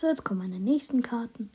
So, jetzt kommen meine nächsten Karten.